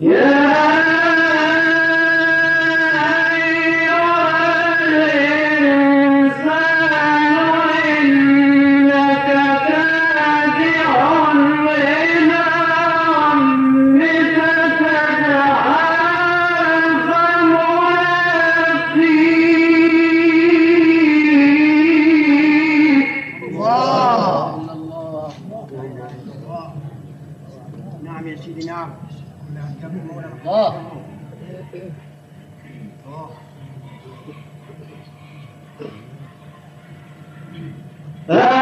يا Ah!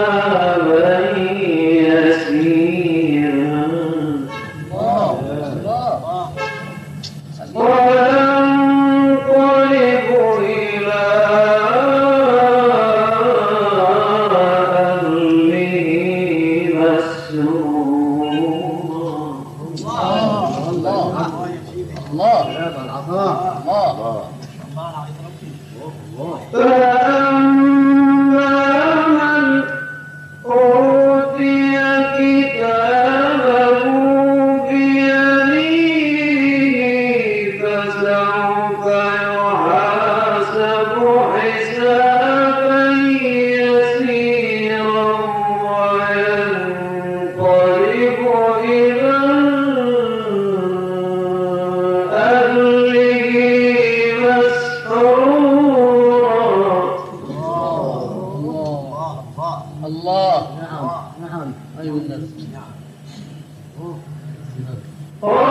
Oh!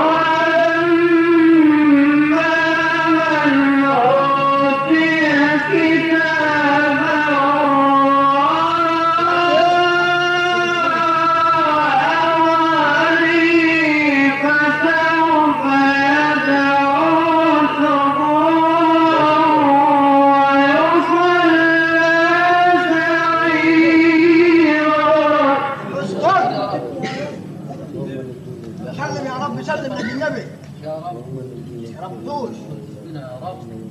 إلى رب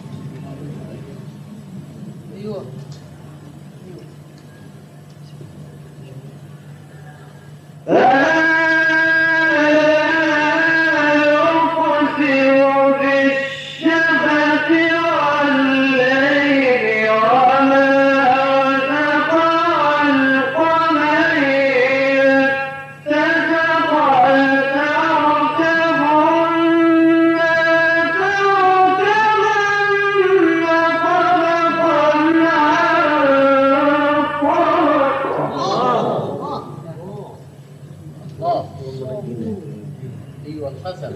תפאדל.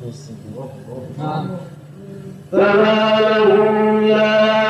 do Senhor. Amém. Ah. Aleluia.